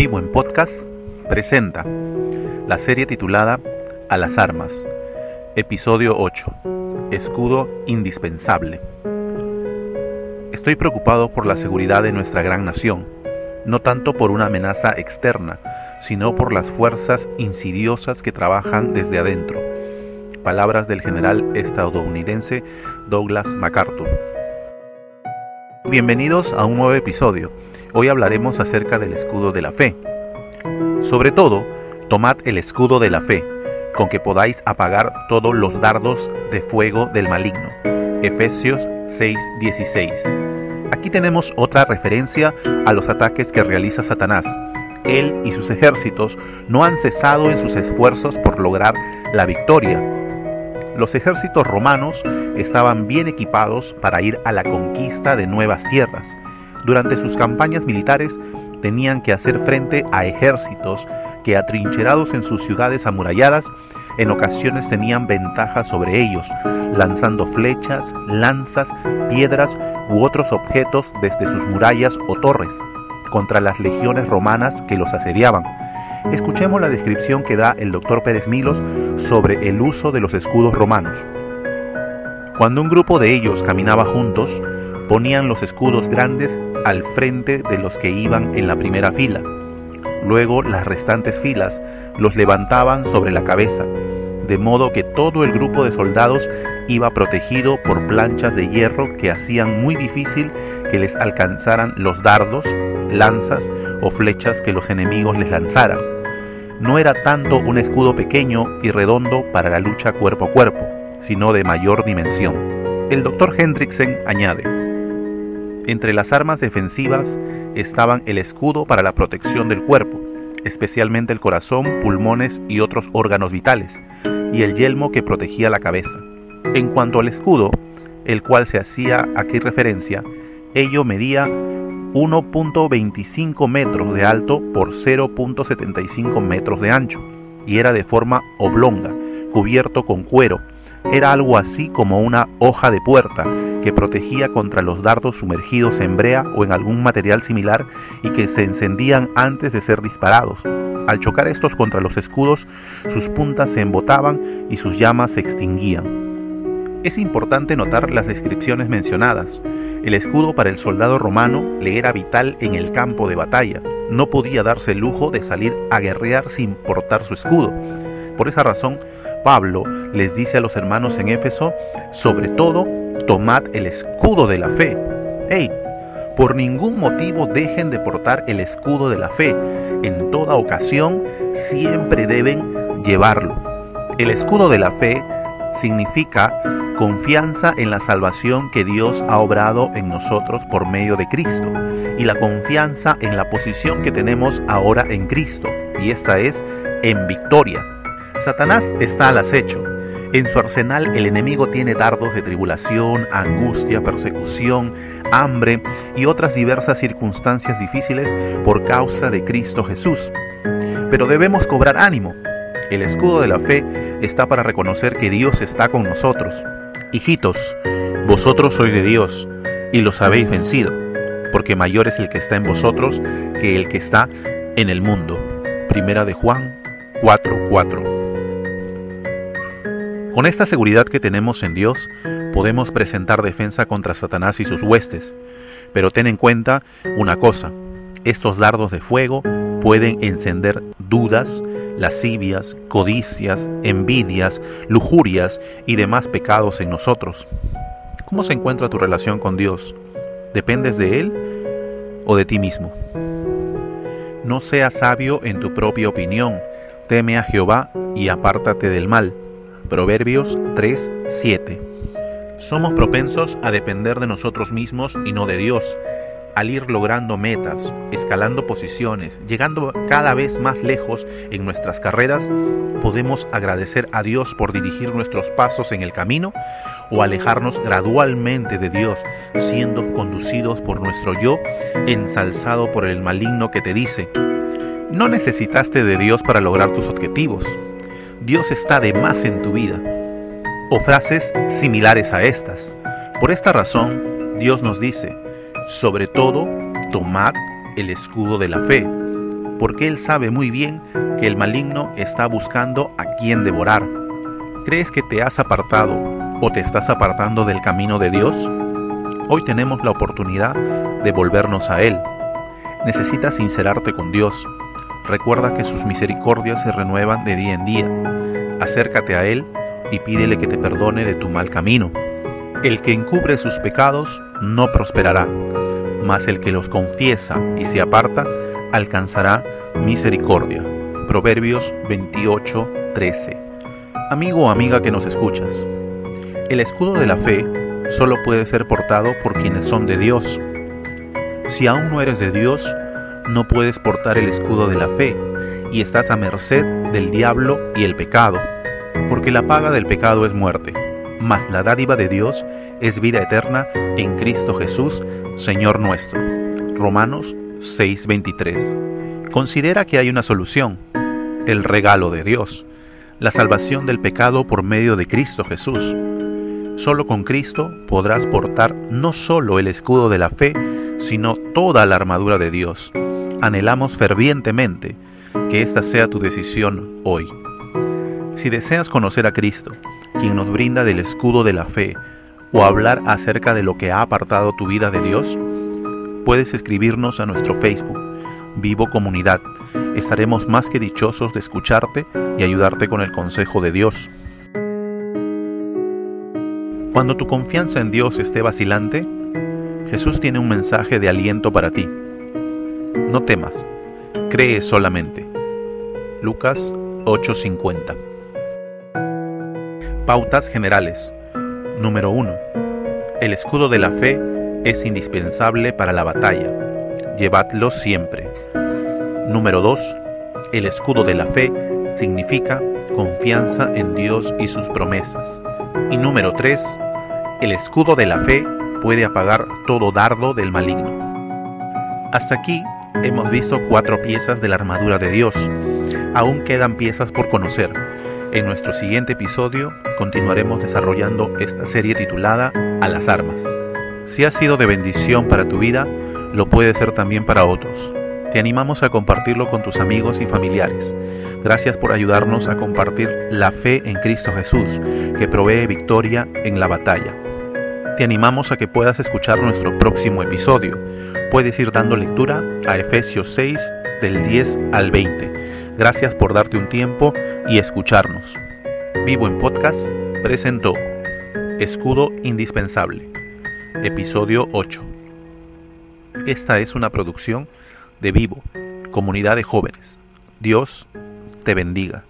Vivo en Podcast presenta la serie titulada A las Armas, episodio 8, Escudo Indispensable. Estoy preocupado por la seguridad de nuestra gran nación, no tanto por una amenaza externa, sino por las fuerzas insidiosas que trabajan desde adentro. Palabras del general estadounidense Douglas MacArthur. Bienvenidos a un nuevo episodio. Hoy hablaremos acerca del escudo de la fe. Sobre todo, tomad el escudo de la fe, con que podáis apagar todos los dardos de fuego del maligno. Efesios 6:16. Aquí tenemos otra referencia a los ataques que realiza Satanás. Él y sus ejércitos no han cesado en sus esfuerzos por lograr la victoria. Los ejércitos romanos estaban bien equipados para ir a la conquista de nuevas tierras. Durante sus campañas militares tenían que hacer frente a ejércitos que atrincherados en sus ciudades amuralladas en ocasiones tenían ventaja sobre ellos, lanzando flechas, lanzas, piedras u otros objetos desde sus murallas o torres contra las legiones romanas que los asediaban. Escuchemos la descripción que da el doctor Pérez Milos sobre el uso de los escudos romanos. Cuando un grupo de ellos caminaba juntos, ponían los escudos grandes al frente de los que iban en la primera fila. Luego las restantes filas los levantaban sobre la cabeza, de modo que todo el grupo de soldados iba protegido por planchas de hierro que hacían muy difícil que les alcanzaran los dardos, lanzas o flechas que los enemigos les lanzaran. No era tanto un escudo pequeño y redondo para la lucha cuerpo a cuerpo, sino de mayor dimensión. El doctor Hendricksen añade, entre las armas defensivas estaban el escudo para la protección del cuerpo, especialmente el corazón, pulmones y otros órganos vitales, y el yelmo que protegía la cabeza. En cuanto al escudo, el cual se hacía aquí referencia, ello medía 1.25 metros de alto por 0.75 metros de ancho, y era de forma oblonga, cubierto con cuero, era algo así como una hoja de puerta que protegía contra los dardos sumergidos en brea o en algún material similar y que se encendían antes de ser disparados. Al chocar estos contra los escudos, sus puntas se embotaban y sus llamas se extinguían. Es importante notar las descripciones mencionadas. El escudo para el soldado romano le era vital en el campo de batalla. No podía darse el lujo de salir a guerrear sin portar su escudo. Por esa razón, Pablo les dice a los hermanos en Éfeso, sobre todo, tomad el escudo de la fe. ¡Ey! Por ningún motivo dejen de portar el escudo de la fe. En toda ocasión siempre deben llevarlo. El escudo de la fe significa confianza en la salvación que Dios ha obrado en nosotros por medio de Cristo y la confianza en la posición que tenemos ahora en Cristo, y esta es en victoria. Satanás está al acecho. En su arsenal el enemigo tiene dardos de tribulación, angustia, persecución, hambre y otras diversas circunstancias difíciles por causa de Cristo Jesús. Pero debemos cobrar ánimo. El escudo de la fe está para reconocer que Dios está con nosotros. Hijitos, vosotros sois de Dios y los habéis vencido, porque mayor es el que está en vosotros que el que está en el mundo. Primera de Juan 4:4 con esta seguridad que tenemos en Dios, podemos presentar defensa contra Satanás y sus huestes. Pero ten en cuenta una cosa, estos dardos de fuego pueden encender dudas, lascivias, codicias, envidias, lujurias y demás pecados en nosotros. ¿Cómo se encuentra tu relación con Dios? ¿Dependes de Él o de ti mismo? No seas sabio en tu propia opinión, teme a Jehová y apártate del mal. Proverbios 3, 7. Somos propensos a depender de nosotros mismos y no de Dios, al ir logrando metas, escalando posiciones, llegando cada vez más lejos en nuestras carreras, podemos agradecer a Dios por dirigir nuestros pasos en el camino o alejarnos gradualmente de Dios, siendo conducidos por nuestro yo, ensalzado por el maligno que te dice, no necesitaste de Dios para lograr tus objetivos. Dios está de más en tu vida, o frases similares a estas. Por esta razón, Dios nos dice, sobre todo, tomad el escudo de la fe. porque Él sabe muy bien que el maligno está buscando a quien devorar. ¿Crees que te has apartado o te estás apartando del camino de Dios? Hoy tenemos la oportunidad de volvernos a Él. Necesitas sincerarte con Dios. Recuerda que sus misericordias se renuevan de día en día. Acércate a Él y pídele que te perdone de tu mal camino. El que encubre sus pecados no prosperará, mas el que los confiesa y se aparta alcanzará misericordia. Proverbios 28:13. Amigo o amiga que nos escuchas, el escudo de la fe solo puede ser portado por quienes son de Dios. Si aún no eres de Dios, no puedes portar el escudo de la fe y estás a merced del diablo y el pecado, porque la paga del pecado es muerte, mas la dádiva de Dios es vida eterna en Cristo Jesús, Señor nuestro. Romanos 6:23. Considera que hay una solución, el regalo de Dios, la salvación del pecado por medio de Cristo Jesús. Solo con Cristo podrás portar no solo el escudo de la fe, sino toda la armadura de Dios. Anhelamos fervientemente que esta sea tu decisión hoy. Si deseas conocer a Cristo, quien nos brinda del escudo de la fe, o hablar acerca de lo que ha apartado tu vida de Dios, puedes escribirnos a nuestro Facebook, Vivo Comunidad. Estaremos más que dichosos de escucharte y ayudarte con el consejo de Dios. Cuando tu confianza en Dios esté vacilante, Jesús tiene un mensaje de aliento para ti. No temas, cree solamente. Lucas 8:50 Pautas generales. Número 1. El escudo de la fe es indispensable para la batalla. Llevadlo siempre. Número 2. El escudo de la fe significa confianza en Dios y sus promesas. Y número 3. El escudo de la fe puede apagar todo dardo del maligno. Hasta aquí hemos visto cuatro piezas de la armadura de Dios. Aún quedan piezas por conocer. En nuestro siguiente episodio continuaremos desarrollando esta serie titulada A las armas. Si ha sido de bendición para tu vida, lo puede ser también para otros. Te animamos a compartirlo con tus amigos y familiares. Gracias por ayudarnos a compartir la fe en Cristo Jesús, que provee victoria en la batalla. Te animamos a que puedas escuchar nuestro próximo episodio. Puedes ir dando lectura a Efesios 6 del 10 al 20. Gracias por darte un tiempo y escucharnos. Vivo en Podcast presentó Escudo Indispensable episodio 8. Esta es una producción de Vivo, comunidad de jóvenes. Dios te bendiga.